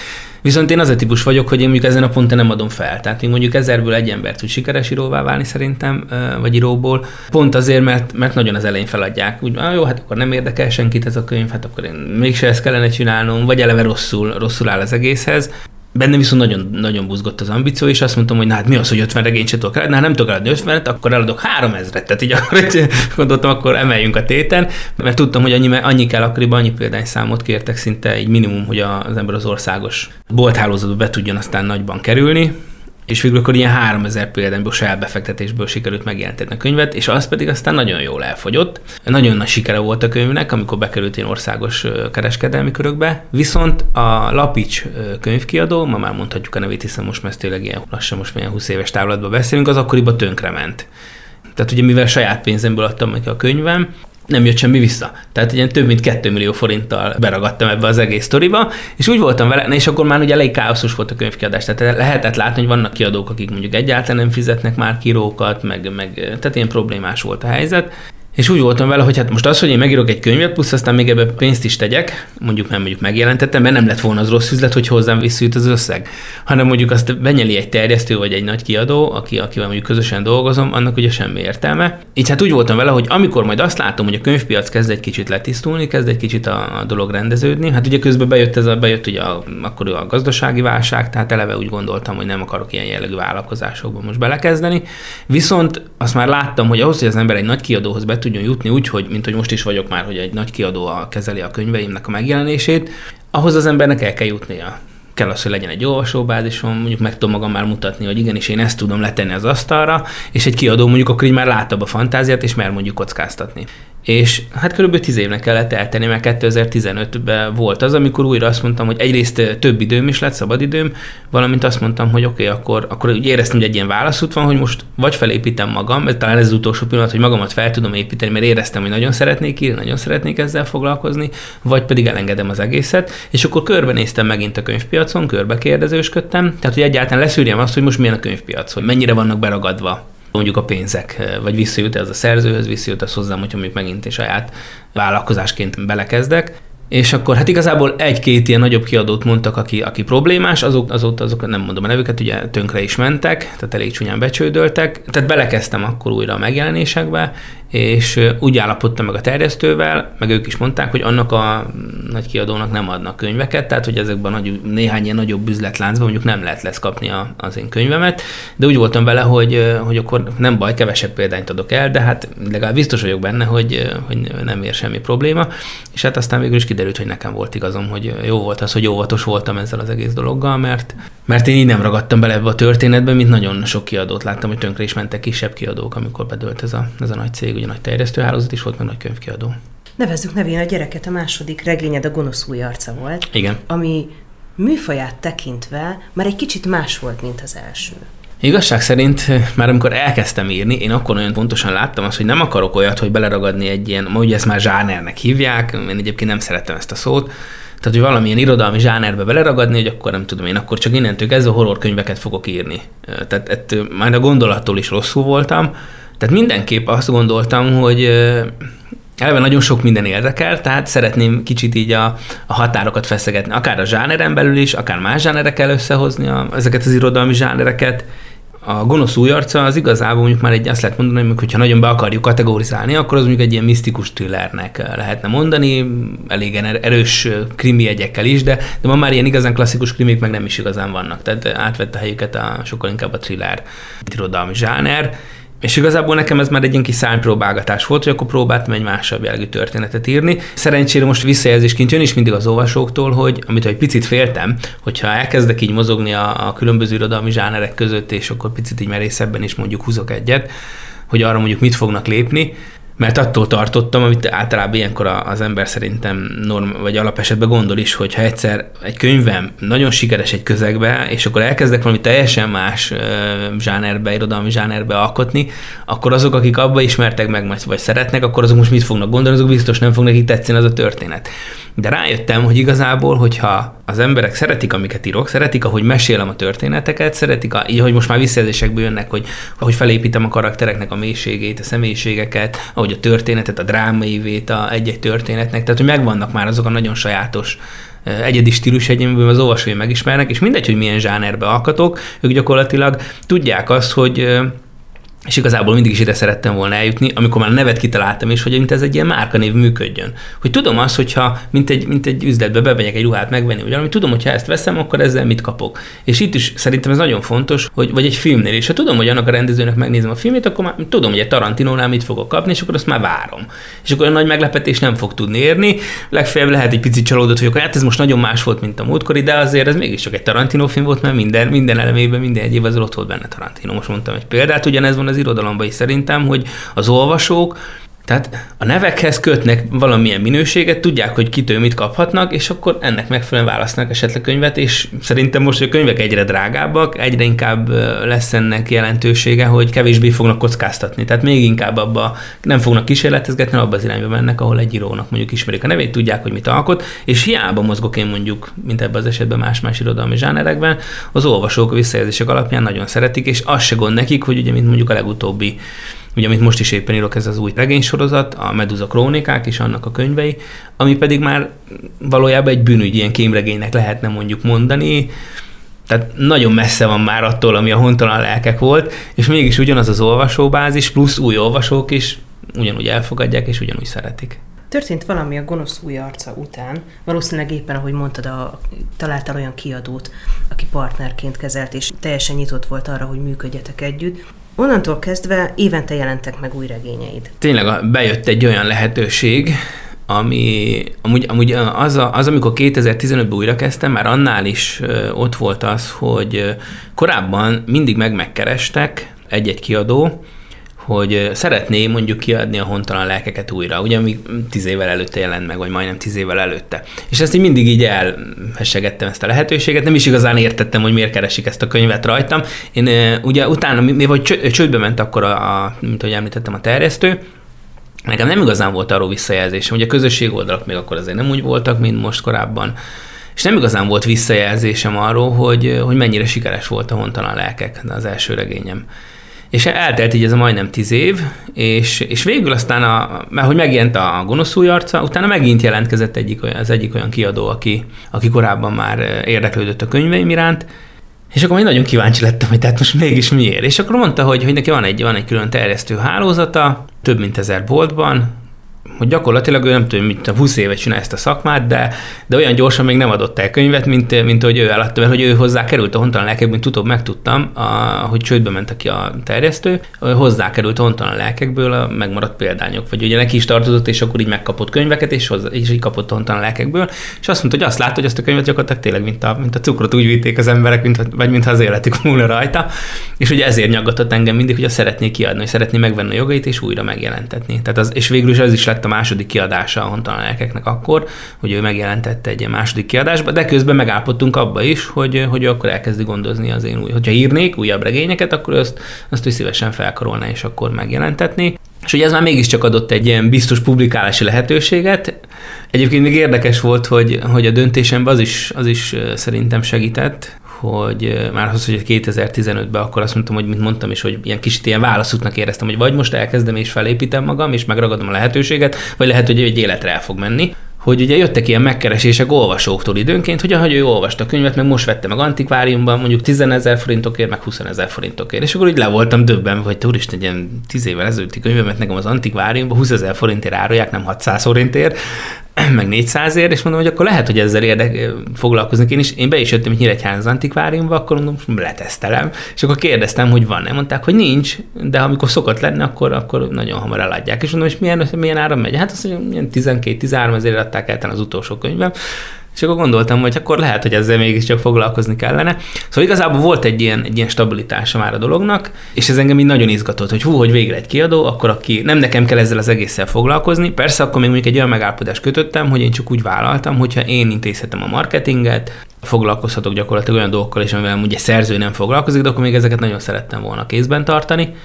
Viszont én az a típus vagyok, hogy én mondjuk ezen a ponton nem adom fel. Tehát én mondjuk ezerből egy ember tud sikeres íróvá válni szerintem, vagy íróból. Pont azért, mert, mert nagyon az elején feladják. Úgy, ah, jó, hát akkor nem érdekel senkit ez a könyv, hát akkor én mégse ezt kellene csinálnom, vagy eleve rosszul, rosszul áll az egészhez. Bennem viszont nagyon, nagyon buzgott az ambíció, és azt mondtam, hogy na hát mi az, hogy 50 regényt se tudok eladni, hát nem tudok eladni 50 akkor eladok 3000-et. Tehát így akkor gondoltam, akkor emeljünk a téten, mert tudtam, hogy annyi, annyi kell akkoriban, annyi példányszámot kértek szinte egy minimum, hogy az ember az országos bolthálózatba be tudjon aztán nagyban kerülni, és végül akkor ilyen 3000 példányból saját befektetésből sikerült megjelentetni a könyvet, és az pedig aztán nagyon jól elfogyott. Nagyon nagy sikere volt a könyvnek, amikor bekerült ilyen országos kereskedelmi körökbe, viszont a Lapics könyvkiadó, ma már mondhatjuk a nevét, hiszen most már tényleg ilyen lassan most ilyen 20 éves távlatban beszélünk, az akkoriban tönkrement. Tehát ugye mivel saját pénzemből adtam neki a könyvem, nem jött semmi vissza. Tehát ilyen több mint 2 millió forinttal beragadtam ebbe az egész sztoriba, és úgy voltam vele, és akkor már ugye elég káoszos volt a könyvkiadás. Tehát lehetett látni, hogy vannak kiadók, akik mondjuk egyáltalán nem fizetnek már kírókat, meg, meg tehát ilyen problémás volt a helyzet. És úgy voltam vele, hogy hát most az, hogy én megírok egy könyvet, plusz aztán még ebbe pénzt is tegyek, mondjuk nem mondjuk megjelentettem, mert nem lett volna az rossz üzlet, hogy hozzám visszajut az összeg, hanem mondjuk azt benyeli egy terjesztő vagy egy nagy kiadó, aki, akivel mondjuk közösen dolgozom, annak ugye semmi értelme. Így hát úgy voltam vele, hogy amikor majd azt látom, hogy a könyvpiac kezd egy kicsit letisztulni, kezd egy kicsit a, a dolog rendeződni, hát ugye közben bejött ez a, bejött ugye a, akkor a gazdasági válság, tehát eleve úgy gondoltam, hogy nem akarok ilyen jellegű vállalkozásokba most belekezdeni. Viszont azt már láttam, hogy ahhoz, hogy az ember egy nagy kiadóhoz be tudjon jutni úgy, hogy, mint hogy most is vagyok már, hogy egy nagy kiadó kezeli a könyveimnek a megjelenését, ahhoz az embernek el kell jutnia kell az, hogy legyen egy olvasóbázisom, mondjuk meg tudom magam már mutatni, hogy igenis én ezt tudom letenni az asztalra, és egy kiadó mondjuk akkor így már látta a fantáziát, és mer mondjuk kockáztatni. És hát körülbelül 10 évnek kellett eltenni, mert 2015-ben volt az, amikor újra azt mondtam, hogy egyrészt több időm is lett, szabad időm, valamint azt mondtam, hogy oké, okay, akkor, akkor úgy éreztem, hogy egy ilyen válaszút van, hogy most vagy felépítem magam, mert talán ez az utolsó pillanat, hogy magamat fel tudom építeni, mert éreztem, hogy nagyon szeretnék írni, nagyon szeretnék ezzel foglalkozni, vagy pedig elengedem az egészet, és akkor körbenéztem megint a könyvpiacon, körbe kérdezősködtem, tehát hogy egyáltalán leszűrjem azt, hogy most milyen a könyvpiac, hogy mennyire vannak beragadva mondjuk a pénzek, vagy visszajut ez a szerzőhöz, visszajut az hozzám, hogyha mondjuk megint egy saját vállalkozásként belekezdek. És akkor hát igazából egy-két ilyen nagyobb kiadót mondtak, aki, aki problémás, azok, azok, azok nem mondom a nevüket, ugye tönkre is mentek, tehát elég csúnyán becsődöltek. Tehát belekezdtem akkor újra a megjelenésekbe, és úgy állapodtam meg a terjesztővel, meg ők is mondták, hogy annak a nagy kiadónak nem adnak könyveket, tehát hogy ezekben nagy, néhány ilyen nagyobb üzletláncban mondjuk nem lehet lesz kapni a, az én könyvemet, de úgy voltam vele, hogy, hogy akkor nem baj, kevesebb példányt adok el, de hát legalább biztos vagyok benne, hogy, hogy nem ér semmi probléma, és hát aztán végül is kiderült, hogy nekem volt igazom, hogy jó volt az, hogy óvatos voltam ezzel az egész dologgal, mert, mert én így nem ragadtam bele ebbe a történetbe, mint nagyon sok kiadót láttam, hogy tönkre is mentek kisebb kiadók, amikor bedőlt ez a, ez a nagy cég, ugye nagy terjesztőhálózat is volt, meg nagy könyvkiadó. Nevezzük nevén a gyereket, a második regényed a gonosz új arca volt. Igen. Ami műfaját tekintve már egy kicsit más volt, mint az első. Igazság szerint már amikor elkezdtem írni, én akkor nagyon pontosan láttam azt, hogy nem akarok olyat, hogy beleragadni egy ilyen, ma ugye ezt már zsánernek hívják, én egyébként nem szerettem ezt a szót, tehát, hogy valamilyen irodalmi zsánerbe beleragadni, hogy akkor nem tudom én, akkor csak innentől kezdve horrorkönyveket fogok írni. Tehát ettől, már a gondolattól is rosszul voltam, tehát mindenképp azt gondoltam, hogy eleve nagyon sok minden érdekel, tehát szeretném kicsit így a, a határokat feszegetni, akár a zsáneren belül is, akár más zsánerekkel összehozni a, ezeket az irodalmi zsánereket. A gonosz új arca az igazából mondjuk már egy azt lehet mondani, hogy ha nagyon be akarjuk kategorizálni, akkor az mondjuk egy ilyen misztikus thrillernek lehetne mondani, elég erős krimi jegyekkel is, de, de ma már ilyen igazán klasszikus krimik meg nem is igazán vannak, tehát átvette helyüket a, sokkal inkább a thriller irodalmi zsáner és igazából nekem ez már egy ilyen kis szánypróbálgatás volt, hogy akkor próbáltam egy másabb jellegű történetet írni. Szerencsére most visszajelzésként jön is mindig az olvasóktól, hogy amit egy picit féltem, hogyha elkezdek így mozogni a, a különböző irodalmi zsánerek között, és akkor picit így merészebben is mondjuk húzok egyet, hogy arra mondjuk mit fognak lépni, mert attól tartottam, amit általában ilyenkor az ember szerintem norm, vagy alapesetben gondol is, hogy ha egyszer egy könyvem nagyon sikeres egy közegbe, és akkor elkezdek valami teljesen más zsánerbe, irodalmi zsánerbe alkotni, akkor azok, akik abba ismertek meg, vagy szeretnek, akkor azok most mit fognak gondolni, azok biztos nem fog nekik tetszeni az a történet. De rájöttem, hogy igazából, hogyha az emberek szeretik, amiket írok, szeretik, ahogy mesélem a történeteket, szeretik, a, így, hogy most már visszajelzésekből jönnek, hogy ahogy felépítem a karaktereknek a mélységét, a személyiségeket, ahogy a történetet, a drámaivét a egy-egy történetnek, tehát hogy megvannak már azok a nagyon sajátos egyedi stílus egyébként az olvasói megismernek, és mindegy, hogy milyen zsánerbe alkatok, ők gyakorlatilag tudják azt, hogy és igazából mindig is ide szerettem volna eljutni, amikor már nevet kitaláltam, és hogy mint ez egy ilyen márkanév működjön. Hogy tudom azt, hogyha mint egy, mint egy üzletbe bemegyek egy ruhát megvenni, vagy valami, tudom, hogy ha ezt veszem, akkor ezzel mit kapok. És itt is szerintem ez nagyon fontos, hogy vagy egy filmnél, és ha tudom, hogy annak a rendezőnek megnézem a filmét, akkor már tudom, hogy egy Tarantinónál mit fogok kapni, és akkor azt már várom. És akkor a nagy meglepetés nem fog tudni érni. Legfeljebb lehet egy picit csalódott vagyok, hát ez most nagyon más volt, mint a múltkori, de azért ez mégiscsak egy Tarantino film volt, mert minden, minden elemében, minden egyéb az ott volt benne Tarantino. Most mondtam egy példát, ugyanez van az az is. Szerintem, hogy az olvasók tehát a nevekhez kötnek valamilyen minőséget, tudják, hogy kitől mit kaphatnak, és akkor ennek megfelelően választanak esetleg könyvet, és szerintem most, hogy a könyvek egyre drágábbak, egyre inkább lesz ennek jelentősége, hogy kevésbé fognak kockáztatni. Tehát még inkább abba nem fognak kísérletezgetni, abba az irányba mennek, ahol egy írónak mondjuk ismerik a nevét, tudják, hogy mit alkot, és hiába mozgok én mondjuk, mint ebben az esetben más-más irodalmi zsánerekben, az olvasók a visszajelzések alapján nagyon szeretik, és az se gond nekik, hogy ugye, mint mondjuk a legutóbbi ugye amit most is éppen írok, ez az új regénysorozat, a Meduza krónikák és annak a könyvei, ami pedig már valójában egy bűnügy, ilyen kémregénynek lehetne mondjuk mondani, tehát nagyon messze van már attól, ami a hontalan lelkek volt, és mégis ugyanaz az olvasóbázis, plusz új olvasók is ugyanúgy elfogadják, és ugyanúgy szeretik. Történt valami a gonosz új arca után, valószínűleg éppen, ahogy mondtad, a, találtál olyan kiadót, aki partnerként kezelt, és teljesen nyitott volt arra, hogy működjetek együtt. Onnantól kezdve évente jelentek meg új regényeid. Tényleg bejött egy olyan lehetőség, ami amúgy, amúgy az, a, az, amikor 2015-ben újra kezdtem, már annál is ott volt az, hogy korábban mindig meg megkerestek egy-egy kiadó, hogy szeretné mondjuk kiadni a hontalan lelkeket újra, ugye ami tíz évvel előtte jelent meg, vagy majdnem tíz évvel előtte. És ezt így mindig így elhessegettem ezt a lehetőséget, nem is igazán értettem, hogy miért keresik ezt a könyvet rajtam. Én ugye utána, mi vagy csődbe ment akkor, a, a, mint ahogy említettem, a terjesztő, Nekem nem igazán volt arról visszajelzésem, hogy a közösség oldalak még akkor azért nem úgy voltak, mint most korábban, és nem igazán volt visszajelzésem arról, hogy, hogy mennyire sikeres volt a hontalan lelkek az első regényem. És eltelt így ez a majdnem tíz év, és, és végül aztán, a, mert hogy megjelent a gonosz új arca, utána megint jelentkezett egyik olyan, az egyik olyan kiadó, aki, aki korábban már érdeklődött a könyveim iránt, és akkor én nagyon kíváncsi lettem, hogy tehát most mégis miért. És akkor mondta, hogy, hogy neki van egy, van egy külön terjesztő hálózata, több mint ezer boltban, hogy gyakorlatilag ő nem tudom, mint a 20 éve csinál ezt a szakmát, de, de olyan gyorsan még nem adott el könyvet, mint, mint hogy ő eladta, mert hogy ő hozzá került a hontalan lelkekből, mint utóbb megtudtam, a, hogy csődbe ment aki a terjesztő, hozzá került a hontalan lelkekből a megmaradt példányok, vagy ugye neki is tartozott, és akkor így megkapott könyveket, és, hozzá, és így kapott a hontalan lelkekből, és azt mondta, hogy azt látta, hogy azt a könyvet gyakorlatilag tényleg, mint a, mint a cukrot úgy vitték az emberek, mint, vagy mintha az életük múlna rajta, és ugye ezért nyaggatott engem mindig, hogy azt szeretné kiadni, hogy szeretné megvenni a jogait, és újra megjelentetni. Tehát az, és végül is ez is lett a második kiadása a hontalan lelkeknek akkor, hogy ő megjelentette egy második kiadásba, de közben megállapodtunk abba is, hogy, hogy ő akkor elkezdi gondozni az én új. Hogyha írnék újabb regényeket, akkor azt, azt ő szívesen felkarolná, és akkor megjelentetni. És ugye ez már mégiscsak adott egy ilyen biztos publikálási lehetőséget. Egyébként még érdekes volt, hogy, hogy a döntésemben az is, az is szerintem segített, hogy már az, hogy 2015-ben akkor azt mondtam, hogy mint mondtam is, hogy ilyen kicsit ilyen válaszútnak éreztem, hogy vagy most elkezdem és felépítem magam, és megragadom a lehetőséget, vagy lehet, hogy egy életre el fog menni hogy ugye jöttek ilyen megkeresések olvasóktól időnként, hogy ahogy ő olvasta a könyvet, meg most vette meg antikváriumban, mondjuk 10 ezer forintokért, meg 20 ezer forintokért. És akkor úgy le voltam döbben, hogy turist egy ilyen 10 évvel ezelőtti könyvemet nekem az antikváriumban 20 ezer forintért árulják, nem 600 forintért, meg 400 ér, és mondom, hogy akkor lehet, hogy ezzel érdek, foglalkozni én is. Én be is jöttem egy Nyíregyház antikváriumba, akkor mondom, most letesztelem. És akkor kérdeztem, hogy van-e. Mondták, hogy nincs, de amikor szokott lenni, akkor, akkor nagyon hamar eladják. És mondom, hogy milyen, milyen ára megy? Hát azt mondja, 12-13 ezért adták el az utolsó könyvem. És akkor gondoltam, hogy akkor lehet, hogy ezzel mégiscsak foglalkozni kellene. Szóval igazából volt egy ilyen, egy ilyen stabilitása már a dolognak, és ez engem így nagyon izgatott, hogy hú, hogy végre egy kiadó, akkor aki nem nekem kell ezzel az egésszel foglalkozni. Persze akkor még mondjuk egy olyan megállapodást kötöttem, hogy én csak úgy vállaltam, hogyha én intézhetem a marketinget, foglalkozhatok gyakorlatilag olyan dolgokkal is, amivel ugye szerző nem foglalkozik, de akkor még ezeket nagyon szerettem volna kézben tartani.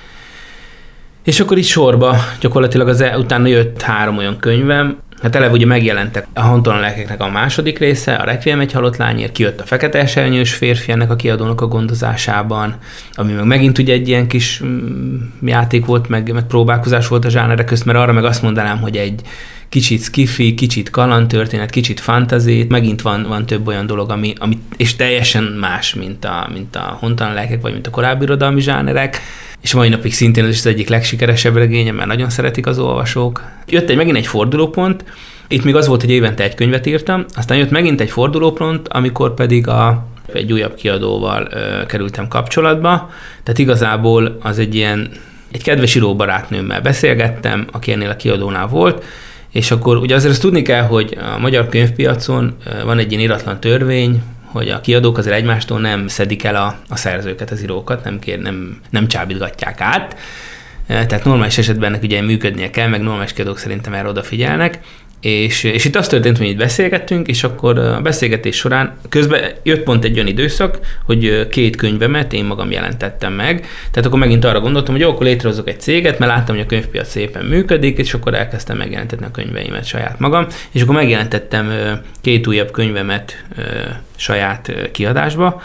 És akkor itt sorba gyakorlatilag az e, utána jött három olyan könyvem, Hát eleve ugye megjelentek a hontalan lelkeknek a második része, a Requiem egy halott lányért, kijött a Fekete Esernyős férfi ennek a kiadónak a gondozásában, ami meg megint ugye egy ilyen kis mm, játék volt, meg, meg próbálkozás volt a zsánerek közt, mert arra meg azt mondanám, hogy egy kicsit skifi, kicsit kalandtörténet, kicsit fantasy, megint van, van több olyan dolog, ami, ami és teljesen más, mint a, mint a hontalan lelkek, vagy mint a korábbi irodalmi zsánerek, és mai napig szintén ez is az egyik legsikeresebb regényem, mert nagyon szeretik az olvasók. Jött egy megint egy fordulópont, itt még az volt, hogy évente egy könyvet írtam, aztán jött megint egy fordulópont, amikor pedig a, egy újabb kiadóval ö, kerültem kapcsolatba, tehát igazából az egy ilyen, egy kedves íróbarátnőmmel beszélgettem, aki ennél a kiadónál volt, és akkor ugye azért azt tudni kell, hogy a magyar könyvpiacon van egy ilyen iratlan törvény, hogy a kiadók azért egymástól nem szedik el a, a szerzőket, az írókat, nem, kér, nem, nem csábítgatják át. Tehát normális esetben ennek ugye működnie kell, meg normális kiadók szerintem erre odafigyelnek. És, és itt az történt, hogy itt beszélgettünk, és akkor a beszélgetés során közben jött pont egy olyan időszak, hogy két könyvemet én magam jelentettem meg. Tehát akkor megint arra gondoltam, hogy jó, akkor létrehozok egy céget, mert láttam, hogy a könyvpiac szépen működik, és akkor elkezdtem megjelentetni a könyveimet saját magam, és akkor megjelentettem két újabb könyvemet saját kiadásba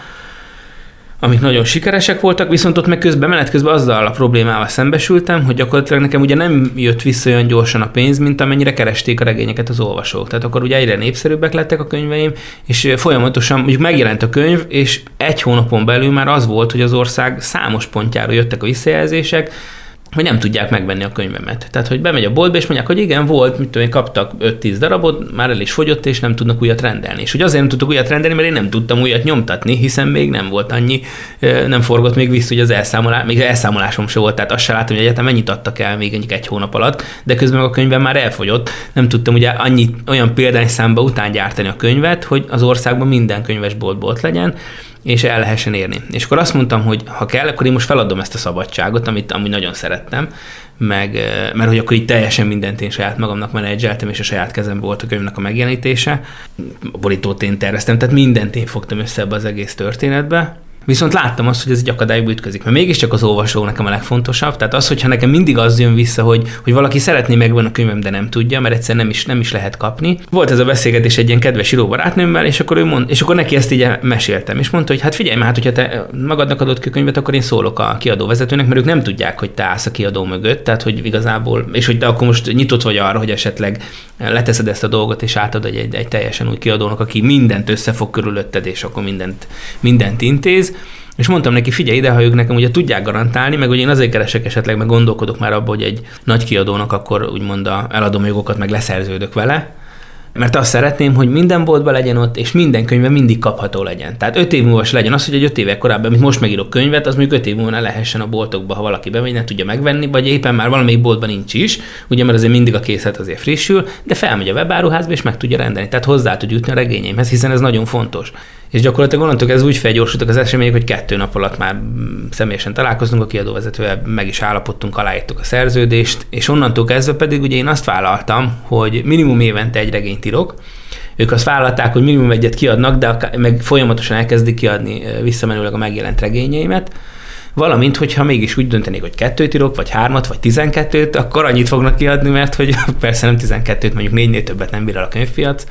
amik nagyon sikeresek voltak, viszont ott meg közben, menet közben azzal a problémával szembesültem, hogy gyakorlatilag nekem ugye nem jött vissza olyan gyorsan a pénz, mint amennyire keresték a regényeket az olvasók. Tehát akkor ugye egyre népszerűbbek lettek a könyveim, és folyamatosan mondjuk megjelent a könyv, és egy hónapon belül már az volt, hogy az ország számos pontjára jöttek a visszajelzések, hogy nem tudják megvenni a könyvemet. Tehát, hogy bemegy a boltba, és mondják, hogy igen, volt, mit tudom, kaptak 5-10 darabot, már el is fogyott, és nem tudnak újat rendelni. És hogy azért nem tudtak újat rendelni, mert én nem tudtam újat nyomtatni, hiszen még nem volt annyi, nem forgott még vissza, hogy az elszámolás, még elszámolásom se volt, tehát azt se látom, hogy egyetem mennyit adtak el még egy hónap alatt, de közben a könyvem már elfogyott. Nem tudtam ugye annyi olyan példányszámba után gyártani a könyvet, hogy az országban minden könyvesboltból legyen, és el lehessen érni. És akkor azt mondtam, hogy ha kell, akkor én most feladom ezt a szabadságot, amit amúgy nagyon szerettem, meg, mert hogy akkor így teljesen mindent én saját magamnak menedzseltem, és a saját kezem volt a könyvnek a megjelenítése. A borítót én terveztem, tehát mindent én fogtam össze ebbe az egész történetbe, Viszont láttam azt, hogy ez egy akadályba ütközik, mert mégiscsak az olvasó nekem a legfontosabb. Tehát az, hogyha nekem mindig az jön vissza, hogy, hogy valaki szeretné megvenni a könyvem, de nem tudja, mert egyszer nem is, nem is lehet kapni. Volt ez a beszélgetés egy ilyen kedves íróbarátnőmmel, és akkor ő mond, és akkor neki ezt így meséltem, és mondta, hogy hát figyelj, hát hogyha te magadnak adott ki könyvet, akkor én szólok a kiadó vezetőnek, mert ők nem tudják, hogy te állsz a kiadó mögött, tehát hogy igazából, és hogy te akkor most nyitott vagy arra, hogy esetleg leteszed ezt a dolgot, és átadod egy, egy teljesen új kiadónak, aki mindent összefog körülötted, és akkor mindent, mindent intéz. És mondtam neki, figyelj ide, ha ők nekem ugye tudják garantálni, meg hogy én azért keresek esetleg, meg gondolkodok már abban, hogy egy nagy kiadónak akkor úgymond eladom jogokat, meg leszerződök vele, mert azt szeretném, hogy minden boltban legyen ott, és minden könyve mindig kapható legyen. Tehát öt év múlva legyen az, hogy egy öt évek korábban, mint most megírok könyvet, az még öt év múlva ne lehessen a boltokba, ha valaki bemegy, ne tudja megvenni, vagy éppen már valamelyik boltban nincs is, ugye mert azért mindig a készlet azért frissül, de felmegy a webáruházba és meg tudja rendelni. Tehát hozzá tud jutni a regényeimhez, hiszen ez nagyon fontos. És gyakorlatilag onnantól ez úgy felgyorsultak az események, hogy kettő nap alatt már személyesen találkoztunk a kiadóvezetővel, meg is állapodtunk, aláírtuk a szerződést, és onnantól kezdve pedig ugye én azt vállaltam, hogy minimum évente egy regényt írok, ők azt vállalták, hogy minimum egyet kiadnak, de meg folyamatosan elkezdik kiadni visszamenőleg a megjelent regényeimet, valamint, hogyha mégis úgy döntenék, hogy kettőt írok, vagy hármat, vagy tizenkettőt, akkor annyit fognak kiadni, mert hogy persze nem tizenkettőt, mondjuk négynél többet nem bír el a könyvpiac,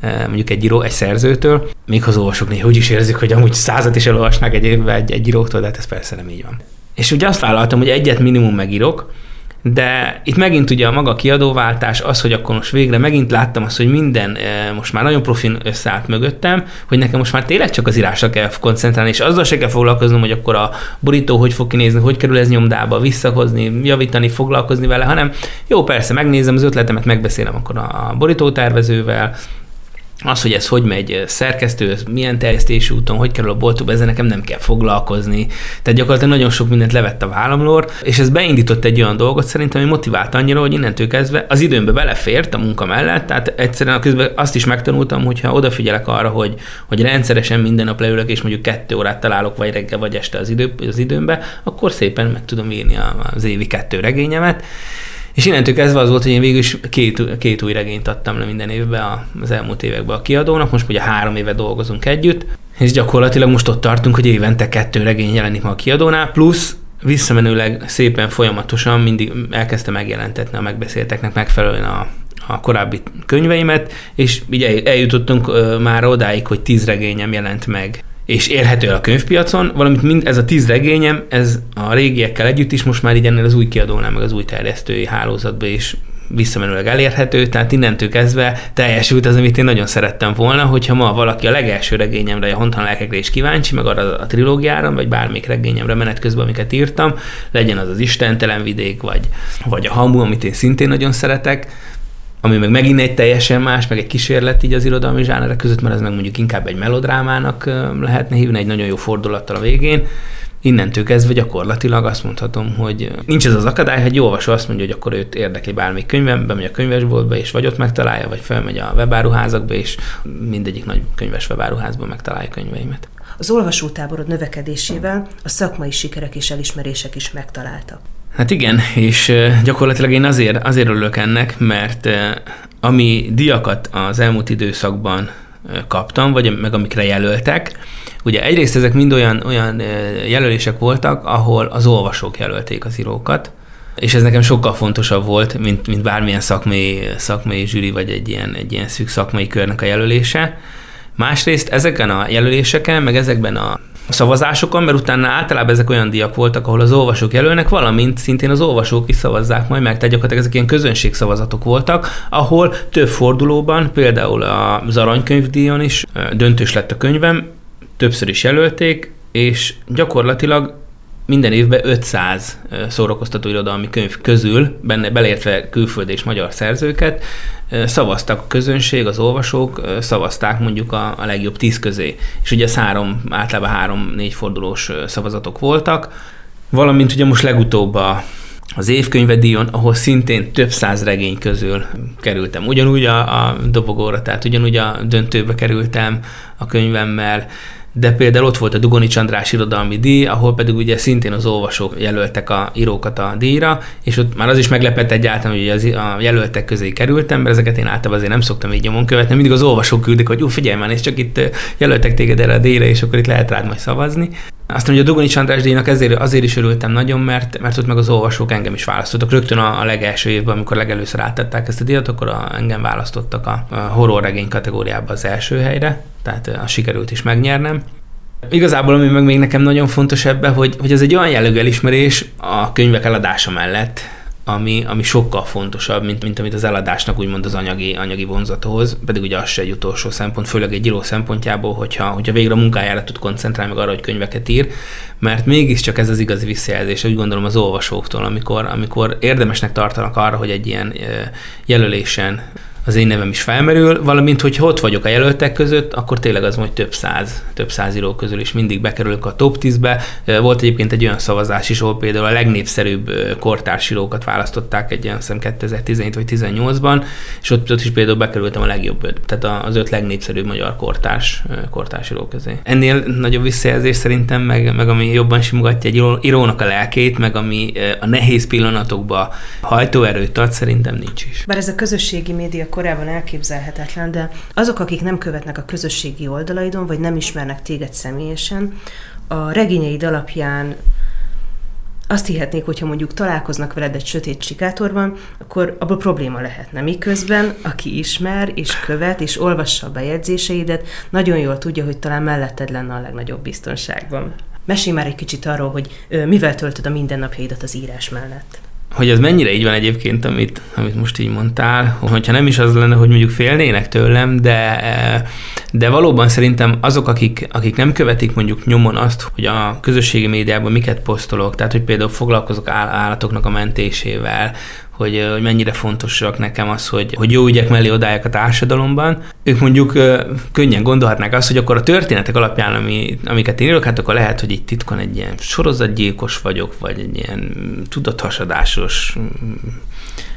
mondjuk egy író, egy szerzőtől, még az olvasók néha úgy is érzik, hogy amúgy százat is elolvasnák egy évben egy, egy íróktól, de hát ez persze nem így van. És ugye azt vállaltam, hogy egyet minimum megírok, de itt megint ugye a maga kiadóváltás, az, hogy akkor most végre megint láttam azt, hogy minden most már nagyon profin összeállt mögöttem, hogy nekem most már tényleg csak az írásra kell koncentrálni, és azzal se kell foglalkoznom, hogy akkor a borító hogy fog kinézni, hogy kerül ez nyomdába, visszahozni, javítani, foglalkozni vele, hanem jó, persze, megnézem az ötletemet, megbeszélem akkor a borítótervezővel, az, hogy ez hogy megy szerkesztő, milyen terjesztési úton, hogy kerül a boltokba, ezzel nekem nem kell foglalkozni. Tehát gyakorlatilag nagyon sok mindent levett a vállamlór, és ez beindított egy olyan dolgot szerintem, hogy motivált annyira, hogy innentől kezdve az időmbe belefért a munka mellett, tehát egyszerűen a közben azt is megtanultam, hogyha odafigyelek arra, hogy, hogy rendszeresen minden nap leülök, és mondjuk kettő órát találok, vagy reggel, vagy este az, idő, az időmbe, akkor szépen meg tudom írni az évi kettő regényemet. És innentől kezdve az volt, hogy én végül is két, két új regényt adtam le minden évben az elmúlt években a kiadónak, most ugye három éve dolgozunk együtt, és gyakorlatilag most ott tartunk, hogy évente kettő regény jelenik ma a kiadónál, plusz visszamenőleg szépen folyamatosan mindig elkezdte megjelentetni a megbeszélteknek megfelelően a, a korábbi könyveimet, és így eljutottunk már odáig, hogy tíz regényem jelent meg és érhető a könyvpiacon, valamint mind ez a tíz regényem, ez a régiekkel együtt is most már így ennél az új kiadónál, meg az új terjesztői hálózatban is visszamenőleg elérhető, tehát innentől kezdve teljesült az, amit én nagyon szerettem volna, hogyha ma valaki a legelső regényemre, a Hontan lelkekre is kíváncsi, meg arra a trilógiára, vagy bármelyik regényemre menet közben, amiket írtam, legyen az az Istentelen vidék, vagy, vagy a Hamu, amit én szintén nagyon szeretek, ami meg megint egy teljesen más, meg egy kísérlet így az irodalmi zsánerek között, mert ez meg mondjuk inkább egy melodrámának lehetne hívni, egy nagyon jó fordulattal a végén. Innentől kezdve gyakorlatilag azt mondhatom, hogy nincs ez az akadály, hogy egy olvasó azt mondja, hogy akkor őt érdekli bármi könyvem, bemegy a könyvesboltba, és vagy ott megtalálja, vagy felmegy a webáruházakba, és mindegyik nagy könyves webáruházban megtalálja könyveimet. Az olvasótáborod növekedésével a szakmai sikerek és elismerések is megtaláltak. Hát igen, és gyakorlatilag én azért, azért örülök ennek, mert ami diakat az elmúlt időszakban kaptam, vagy meg amikre jelöltek, ugye egyrészt ezek mind olyan, olyan jelölések voltak, ahol az olvasók jelölték az írókat, és ez nekem sokkal fontosabb volt, mint, mint bármilyen szakmai, szakmai zsűri, vagy egy ilyen, egy ilyen szűk szakmai körnek a jelölése. Másrészt ezeken a jelöléseken, meg ezekben a szavazásokon, mert utána általában ezek olyan diak voltak, ahol az olvasók jelölnek, valamint szintén az olvasók is szavazzák majd meg, tehát gyakorlatilag ezek ilyen közönségszavazatok voltak, ahol több fordulóban, például az aranykönyvdíjon is döntős lett a könyvem, többször is jelölték, és gyakorlatilag minden évben 500 szórakoztató irodalmi könyv közül, benne beleértve külföldi és magyar szerzőket, szavaztak a közönség, az olvasók, szavazták mondjuk a, a legjobb tíz közé. És ugye ez három, általában három-négy fordulós szavazatok voltak, valamint ugye most legutóbb a, az évkönyvedíjon, ahol szintén több száz regény közül kerültem. Ugyanúgy a, a dobogóra, tehát ugyanúgy a döntőbe kerültem a könyvemmel, de például ott volt a Dugoni Csandrás irodalmi díj, ahol pedig ugye szintén az olvasók jelöltek a írókat a díjra, és ott már az is meglepett egyáltalán, hogy az, a jelöltek közé kerültem, mert ezeket én általában azért nem szoktam így nyomon követni, mindig az olvasók küldik, hogy jó, figyelj már, és csak itt jelöltek téged erre a díjra, és akkor itt lehet rád majd szavazni. Aztán ugye a Dugoni Csandrás díjnak ezért, azért is örültem nagyon, mert, mert ott meg az olvasók engem is választottak. Rögtön a, a legelső évben, amikor legelőször áttetták ezt a díjat, akkor a, engem választottak a, a horror regény kategóriába az első helyre, tehát a sikerült is megnyernem. Igazából, ami meg még nekem nagyon fontos ebben, hogy, hogy ez egy olyan jellegű elismerés a könyvek eladása mellett, ami, ami sokkal fontosabb, mint, mint amit az eladásnak úgymond az anyagi, anyagi vonzathoz, pedig ugye az se egy utolsó szempont, főleg egy író szempontjából, hogyha, hogyha végre a munkájára tud koncentrálni, meg arra, hogy könyveket ír, mert mégiscsak ez az igazi visszajelzés, úgy gondolom az olvasóktól, amikor, amikor érdemesnek tartanak arra, hogy egy ilyen jelölésen az én nevem is felmerül, valamint, hogy ott vagyok a jelöltek között, akkor tényleg az hogy több száz, több száz író közül is mindig bekerülök a top 10-be. Volt egyébként egy olyan szavazás is, ahol például a legnépszerűbb kortársírókat választották egy olyan szem 2017 vagy 18-ban, és ott, ott is például bekerültem a legjobb tehát az öt legnépszerűbb magyar kortárs, kortársíró közé. Ennél nagyobb visszajelzés szerintem, meg, meg ami jobban simogatja egy írónak a lelkét, meg ami a nehéz pillanatokban hajtóerőt ad, szerintem nincs is. Bár ez a közösségi média korábban elképzelhetetlen, de azok, akik nem követnek a közösségi oldalaidon, vagy nem ismernek téged személyesen, a regényeid alapján azt hihetnék, hogyha mondjuk találkoznak veled egy sötét sikátorban, akkor abból probléma lehetne. Miközben, aki ismer, és követ, és olvassa a bejegyzéseidet, nagyon jól tudja, hogy talán melletted lenne a legnagyobb biztonságban. Mesélj már egy kicsit arról, hogy mivel töltöd a mindennapjaidat az írás mellett hogy ez mennyire így van egyébként, amit, amit most így mondtál, hogyha nem is az lenne, hogy mondjuk félnének tőlem, de, de valóban szerintem azok, akik, akik nem követik mondjuk nyomon azt, hogy a közösségi médiában miket posztolok, tehát hogy például foglalkozok állatoknak a mentésével, hogy, hogy mennyire fontosak nekem az, hogy, hogy jó ügyek mellé odállják a társadalomban. Ők mondjuk könnyen gondolhatnák azt, hogy akkor a történetek alapján, ami, amiket én írok, hát akkor lehet, hogy itt titkon egy ilyen sorozatgyilkos vagyok, vagy egy ilyen tudathasadásos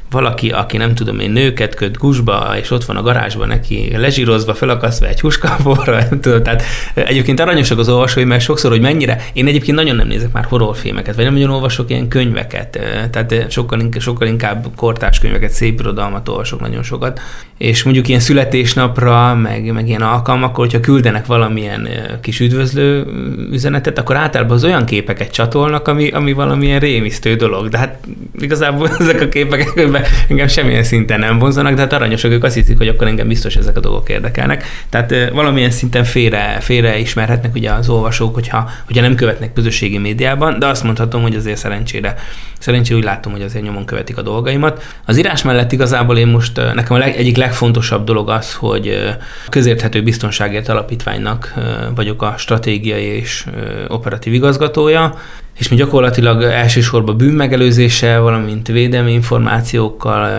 valaki, aki nem tudom én, nőket köt gusba, és ott van a garázsban neki lezsírozva, felakasztva egy huskaborra, nem tudom, tehát egyébként aranyosak az olvasói, mert sokszor, hogy mennyire, én egyébként nagyon nem nézek már horrorfilmeket, vagy nem nagyon olvasok ilyen könyveket, tehát sokkal, inkább, sokkal inkább kortárs könyveket, szép irodalmat olvasok nagyon sokat, és mondjuk ilyen születésnapra, meg, meg ilyen alkalmakkor, hogyha küldenek valamilyen kis üdvözlő üzenetet, akkor általában az olyan képeket csatolnak, ami, ami valamilyen rémisztő dolog, de hát igazából ezek a képek ebbe engem semmilyen szinten nem vonzanak, de hát aranyosak ők azt hiszik, hogy akkor engem biztos ezek a dolgok érdekelnek. Tehát valamilyen szinten félre, félre ismerhetnek ugye az olvasók, hogyha, hogyha nem követnek közösségi médiában, de azt mondhatom, hogy azért szerencsére, szerencsére úgy látom, hogy azért nyomon követik a dolgaimat. Az írás mellett igazából én most nekem a leg, egyik legfontosabb dolog az, hogy közérthető biztonságért alapítványnak vagyok a stratégiai és operatív igazgatója, és mi gyakorlatilag elsősorban bűnmegelőzéssel, valamint védelmi információkkal,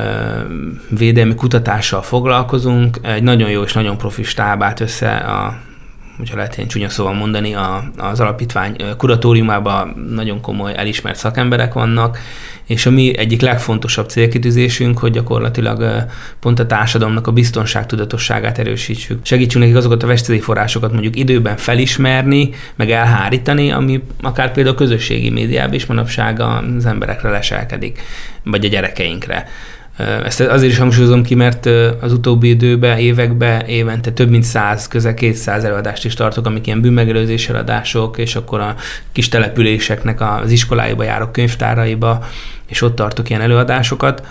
védelmi kutatással foglalkozunk. Egy nagyon jó és nagyon profi stábát össze a hogyha lehet ilyen csúnya szóval mondani, a, az alapítvány kuratóriumában nagyon komoly elismert szakemberek vannak, és a mi egyik legfontosabb célkitűzésünk, hogy gyakorlatilag pont a társadalomnak a biztonság tudatosságát erősítsük. Segítsünk nekik azokat a vesztélyi forrásokat mondjuk időben felismerni, meg elhárítani, ami akár például a közösségi médiában is manapság az emberekre leselkedik, vagy a gyerekeinkre. Ezt azért is hangsúlyozom ki, mert az utóbbi időben, években évente több mint száz, közel 200 előadást is tartok, amik ilyen bűnmegelőzés előadások, és akkor a kis településeknek az iskoláiba járok, könyvtáraiba, és ott tartok ilyen előadásokat.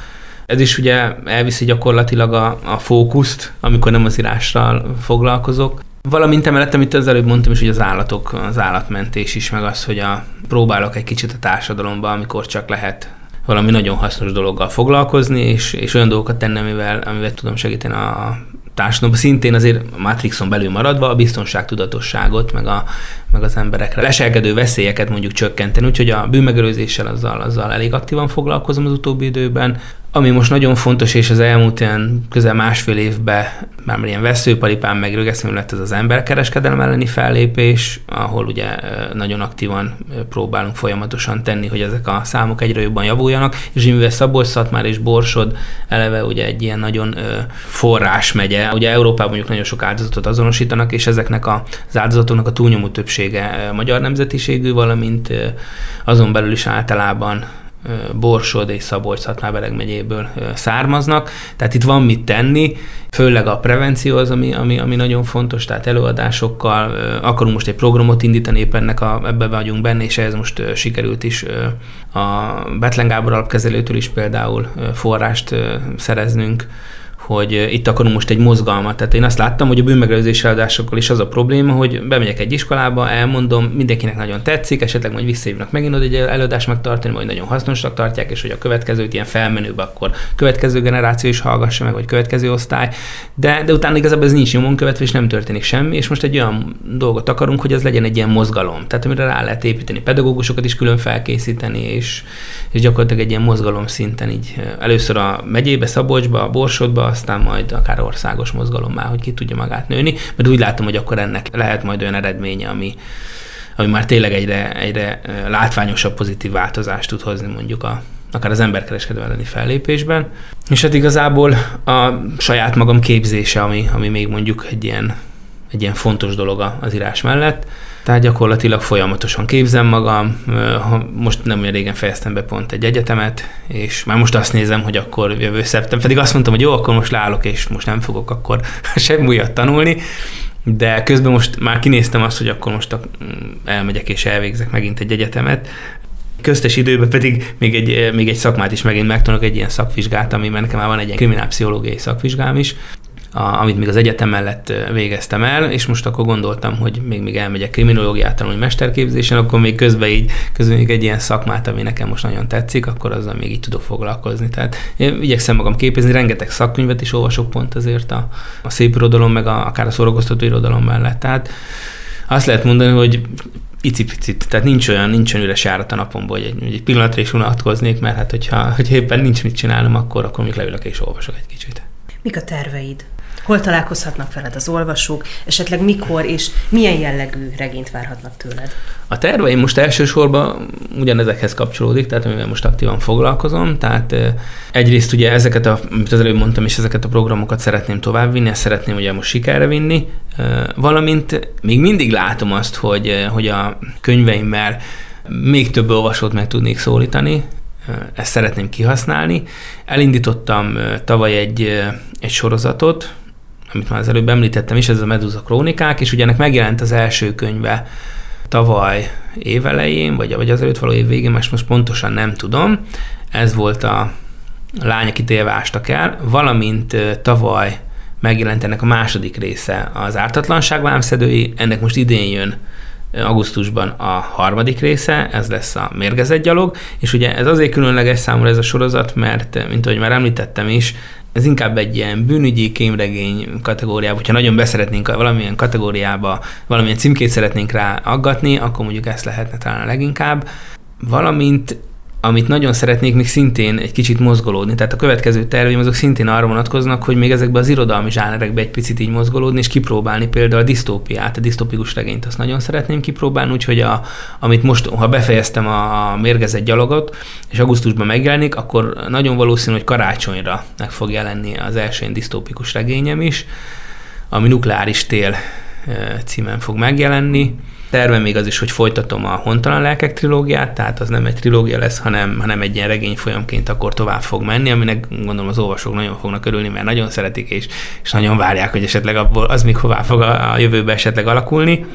Ez is ugye elviszi gyakorlatilag a, a fókuszt, amikor nem az írással foglalkozok. Valamint emellett, amit az előbb mondtam is, hogy az állatok, az állatmentés is, meg az, hogy a, próbálok egy kicsit a társadalomba, amikor csak lehet valami nagyon hasznos dologgal foglalkozni, és, és olyan dolgokat tenni, amivel, amivel tudom segíteni a társadalomban. Szintén azért a Matrixon belül maradva a biztonságtudatosságot, meg, a, meg az emberekre leselkedő veszélyeket mondjuk csökkenteni. Úgyhogy a bűnmegelőzéssel azzal, azzal elég aktívan foglalkozom az utóbbi időben. Ami most nagyon fontos, és az elmúlt ilyen közel másfél évben már ilyen veszőparipán meg rögeszmű lett ez az emberkereskedelem elleni fellépés, ahol ugye nagyon aktívan próbálunk folyamatosan tenni, hogy ezek a számok egyre jobban javuljanak, és mivel szabolcs már és Borsod eleve ugye egy ilyen nagyon forrás megye, ugye Európában mondjuk nagyon sok áldozatot azonosítanak, és ezeknek az áldozatoknak a túlnyomó többsége magyar nemzetiségű, valamint azon belül is általában Borsod és szabolcs szatmár megyéből származnak, tehát itt van mit tenni, főleg a prevenció az, ami, ami, ami nagyon fontos, tehát előadásokkal akarunk most egy programot indítani, éppen ennek a, ebbe vagyunk benne, és ez most sikerült is a Betlen Gábor alapkezelőtől is például forrást szereznünk, hogy itt akarunk most egy mozgalmat. Tehát én azt láttam, hogy a bűnmegelőzési eladásokkal is az a probléma, hogy bemegyek egy iskolába, elmondom, mindenkinek nagyon tetszik, esetleg majd visszajövnek megint egy előadást megtartani, majd nagyon hasznosnak tartják, és hogy a következőt ilyen felmenőbe akkor következő generáció is hallgassa meg, vagy következő osztály. De, de utána igazából ez nincs nyomon követve, és nem történik semmi, és most egy olyan dolgot akarunk, hogy ez legyen egy ilyen mozgalom. Tehát amire rá lehet építeni pedagógusokat is külön felkészíteni, és, és gyakorlatilag egy ilyen mozgalom szinten így először a megyébe, Szabolcsba, a Borsodba, aztán majd akár országos mozgalommá, hogy ki tudja magát nőni, mert úgy látom, hogy akkor ennek lehet majd olyan eredménye, ami, ami már tényleg egyre, egyre látványosabb pozitív változást tud hozni mondjuk a, akár az emberkereskedelmi elleni fellépésben. És hát igazából a saját magam képzése, ami, ami még mondjuk egy ilyen, egy ilyen fontos dolog az írás mellett. Tehát gyakorlatilag folyamatosan képzem magam, most nem olyan régen fejeztem be pont egy egyetemet, és már most azt nézem, hogy akkor jövő szeptember, pedig azt mondtam, hogy jó, akkor most leállok, és most nem fogok akkor semmi újat tanulni, de közben most már kinéztem azt, hogy akkor most elmegyek és elvégzek megint egy egyetemet, Köztes időben pedig még egy, még egy szakmát is megint megtanulok, egy ilyen szakvizsgát, ami nekem már van egy ilyen kriminálpszichológiai szakvizsgám is, a, amit még az egyetem mellett végeztem el, és most akkor gondoltam, hogy még, még elmegyek kriminológiát tanulni mesterképzésen, akkor még közben így, közben egy ilyen szakmát, ami nekem most nagyon tetszik, akkor azzal még így tudok foglalkozni. Tehát én igyekszem magam képezni, rengeteg szakkönyvet is olvasok pont azért a, a szép irodalom, meg a, akár a szórakoztató irodalom mellett. Tehát azt lehet mondani, hogy icipicit, tehát nincs olyan, nincs olyan üres járat a napomból, hogy egy, egy pillanatra is unatkoznék, mert hát hogyha, hogyha éppen nincs mit csinálnom, akkor, akkor még leülök és olvasok egy kicsit. Mik a terveid? Hol találkozhatnak veled az olvasók, esetleg mikor és milyen jellegű regényt várhatnak tőled? A terveim most elsősorban ugyanezekhez kapcsolódik, tehát amivel most aktívan foglalkozom, tehát egyrészt ugye ezeket, a, amit az előbb mondtam, és ezeket a programokat szeretném továbbvinni, ezt szeretném ugye most sikerre vinni, valamint még mindig látom azt, hogy, hogy a könyveimmel még több olvasót meg tudnék szólítani, ezt szeretném kihasználni. Elindítottam tavaly egy, egy sorozatot, amit már az előbb említettem is, ez a Medusa Krónikák, és ugye ennek megjelent az első könyve tavaly évelején, vagy, vagy az előtt való év végén, most, most pontosan nem tudom. Ez volt a, lány, akit élve ástak el, valamint tavaly megjelent ennek a második része az ártatlanság vámszedői, ennek most idén jön augusztusban a harmadik része, ez lesz a mérgezett gyalog, és ugye ez azért különleges számomra ez a sorozat, mert, mint ahogy már említettem is, ez inkább egy ilyen bűnügyi kémregény kategóriába, hogyha nagyon beszeretnénk valamilyen kategóriába, valamilyen címkét szeretnénk rá aggatni, akkor mondjuk ezt lehetne talán leginkább. Valamint amit nagyon szeretnék még szintén egy kicsit mozgolódni. Tehát a következő terveim azok szintén arra vonatkoznak, hogy még ezekbe az irodalmi zsánerekbe egy picit így mozgolódni, és kipróbálni például a disztópiát, a disztópikus regényt, azt nagyon szeretném kipróbálni, úgyhogy a, amit most, ha befejeztem a, mérgezett gyalogot, és augusztusban megjelenik, akkor nagyon valószínű, hogy karácsonyra meg fog jelenni az első disztópikus regényem is, ami Nukleáris tél címen fog megjelenni Terve még az is, hogy folytatom a Hontalan lelkek trilógiát, tehát az nem egy trilógia lesz, hanem, hanem egy ilyen regény folyamként akkor tovább fog menni, aminek gondolom az olvasók nagyon fognak örülni, mert nagyon szeretik, és, és nagyon várják, hogy esetleg abból az még hová fog a, a jövőbe esetleg alakulni.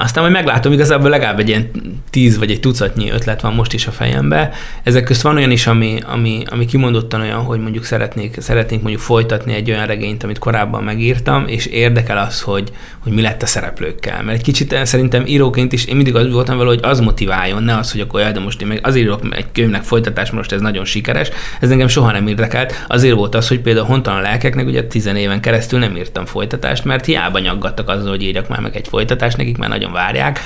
Aztán majd meglátom, igazából legalább egy ilyen tíz vagy egy tucatnyi ötlet van most is a fejembe. Ezek közt van olyan is, ami, ami, ami kimondottan olyan, hogy mondjuk szeretnék, szeretnék mondjuk folytatni egy olyan regényt, amit korábban megírtam, és érdekel az, hogy, hogy mi lett a szereplőkkel. Mert egy kicsit eh, szerintem íróként is én mindig az voltam vele, hogy az motiváljon, ne az, hogy akkor jaj, de most én meg azért írok egy könyvnek folytatás, most ez nagyon sikeres. Ez engem soha nem érdekelt. Azért volt az, hogy például hontalan lelkeknek ugye tizen éven keresztül nem írtam folytatást, mert hiába nyaggattak azzal, hogy írjak már meg egy folytatást, nekik már nagyon várják.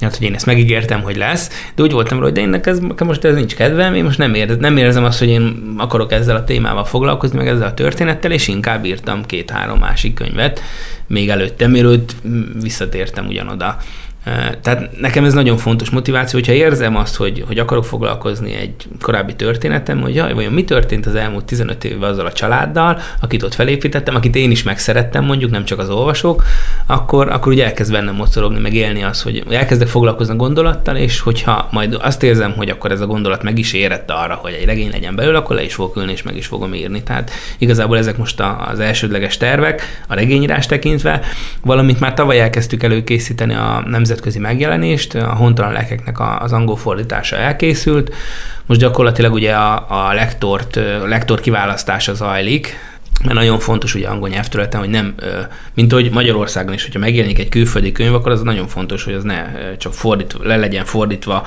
Hát, hogy én ezt megígértem, hogy lesz, de úgy voltam hogy de én ez, most ez nincs kedvem, én most nem, ér, nem érzem azt, hogy én akarok ezzel a témával foglalkozni, meg ezzel a történettel, és inkább írtam két-három másik könyvet, még előtte, mielőtt visszatértem ugyanoda. Tehát nekem ez nagyon fontos motiváció, hogyha érzem azt, hogy, hogy akarok foglalkozni egy korábbi történetem, hogy jaj, vajon mi történt az elmúlt 15 évben azzal a családdal, akit ott felépítettem, akit én is megszerettem, mondjuk nem csak az olvasók, akkor, akkor ugye elkezd bennem mocorogni, meg élni az, hogy elkezdek foglalkozni a gondolattal, és hogyha majd azt érzem, hogy akkor ez a gondolat meg is érett arra, hogy egy regény legyen belőle, akkor le is fogok ülni, és meg is fogom írni. Tehát igazából ezek most az elsődleges tervek, a regényírás tekintve, valamint már tavaly elkezdtük előkészíteni a Nemzet nemzetközi megjelenést, a hontalan lelkeknek az angol fordítása elkészült, most gyakorlatilag ugye a, a lektort, a lektor kiválasztása zajlik, mert nagyon fontos ugye angol nyelvterületen, hogy nem, mint hogy Magyarországon is, hogyha megjelenik egy külföldi könyv, akkor az nagyon fontos, hogy az ne csak fordít, le legyen fordítva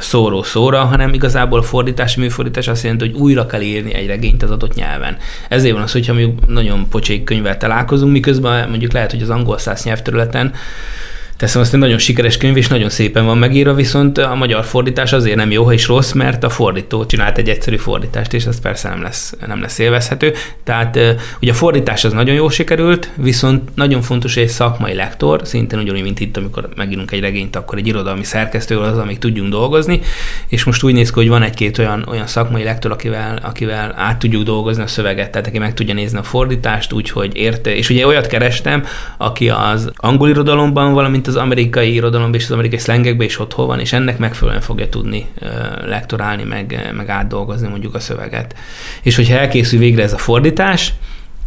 szóról szóra, hanem igazából a fordítás, műfordítás azt jelenti, hogy újra kell írni egy regényt az adott nyelven. Ezért van az, hogyha mi nagyon pocsék könyvvel találkozunk, miközben mondjuk lehet, hogy az angol száz nyelvterületen teszem azt, egy nagyon sikeres könyv, és nagyon szépen van megírva, viszont a magyar fordítás azért nem jó, ha is rossz, mert a fordító csinált egy egyszerű fordítást, és ez persze nem lesz, nem lesz élvezhető. Tehát ugye a fordítás az nagyon jó sikerült, viszont nagyon fontos, egy szakmai lektor, szintén ugyanúgy, mint itt, amikor megírunk egy regényt, akkor egy irodalmi szerkesztő az, amíg tudjunk dolgozni, és most úgy néz ki, hogy van egy-két olyan, olyan szakmai lektor, akivel, akivel át tudjuk dolgozni a szöveget, tehát aki meg tudja nézni a fordítást, úgyhogy érte, és ugye olyat kerestem, aki az angol irodalomban, valamint mint az amerikai irodalomban és az amerikai szlengekben is otthon van, és ennek megfelelően fogja tudni lektorálni, meg, meg átdolgozni mondjuk a szöveget. És hogyha elkészül végre ez a fordítás,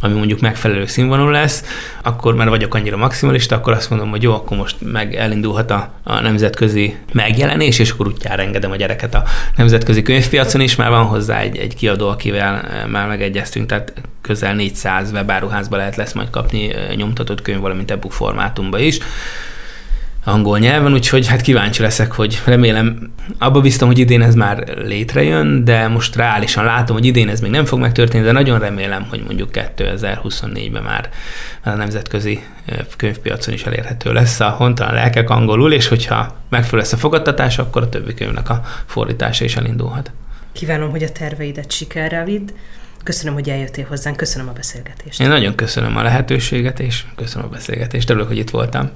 ami mondjuk megfelelő színvonalú lesz, akkor már vagyok annyira maximalista, akkor azt mondom, hogy jó, akkor most meg elindulhat a, a nemzetközi megjelenés, és akkor útjára engedem a gyereket a nemzetközi könyvpiacon is, már van hozzá egy, egy kiadó, akivel már megegyeztünk, tehát közel 400 webáruházba lehet lesz majd kapni nyomtatott könyv, valamint e-book formátumba is angol nyelven, úgyhogy hát kíváncsi leszek, hogy remélem, abba biztos, hogy idén ez már létrejön, de most reálisan látom, hogy idén ez még nem fog megtörténni, de nagyon remélem, hogy mondjuk 2024-ben már a nemzetközi könyvpiacon is elérhető lesz a hontalan lelkek angolul, és hogyha megfelelő lesz a fogadtatás, akkor a többi könyvnek a fordítása is elindulhat. Kívánom, hogy a terveidet sikerrel vidd. Köszönöm, hogy eljöttél hozzánk, köszönöm a beszélgetést. Én nagyon köszönöm a lehetőséget, és köszönöm a beszélgetést. Örülök, hogy itt voltam.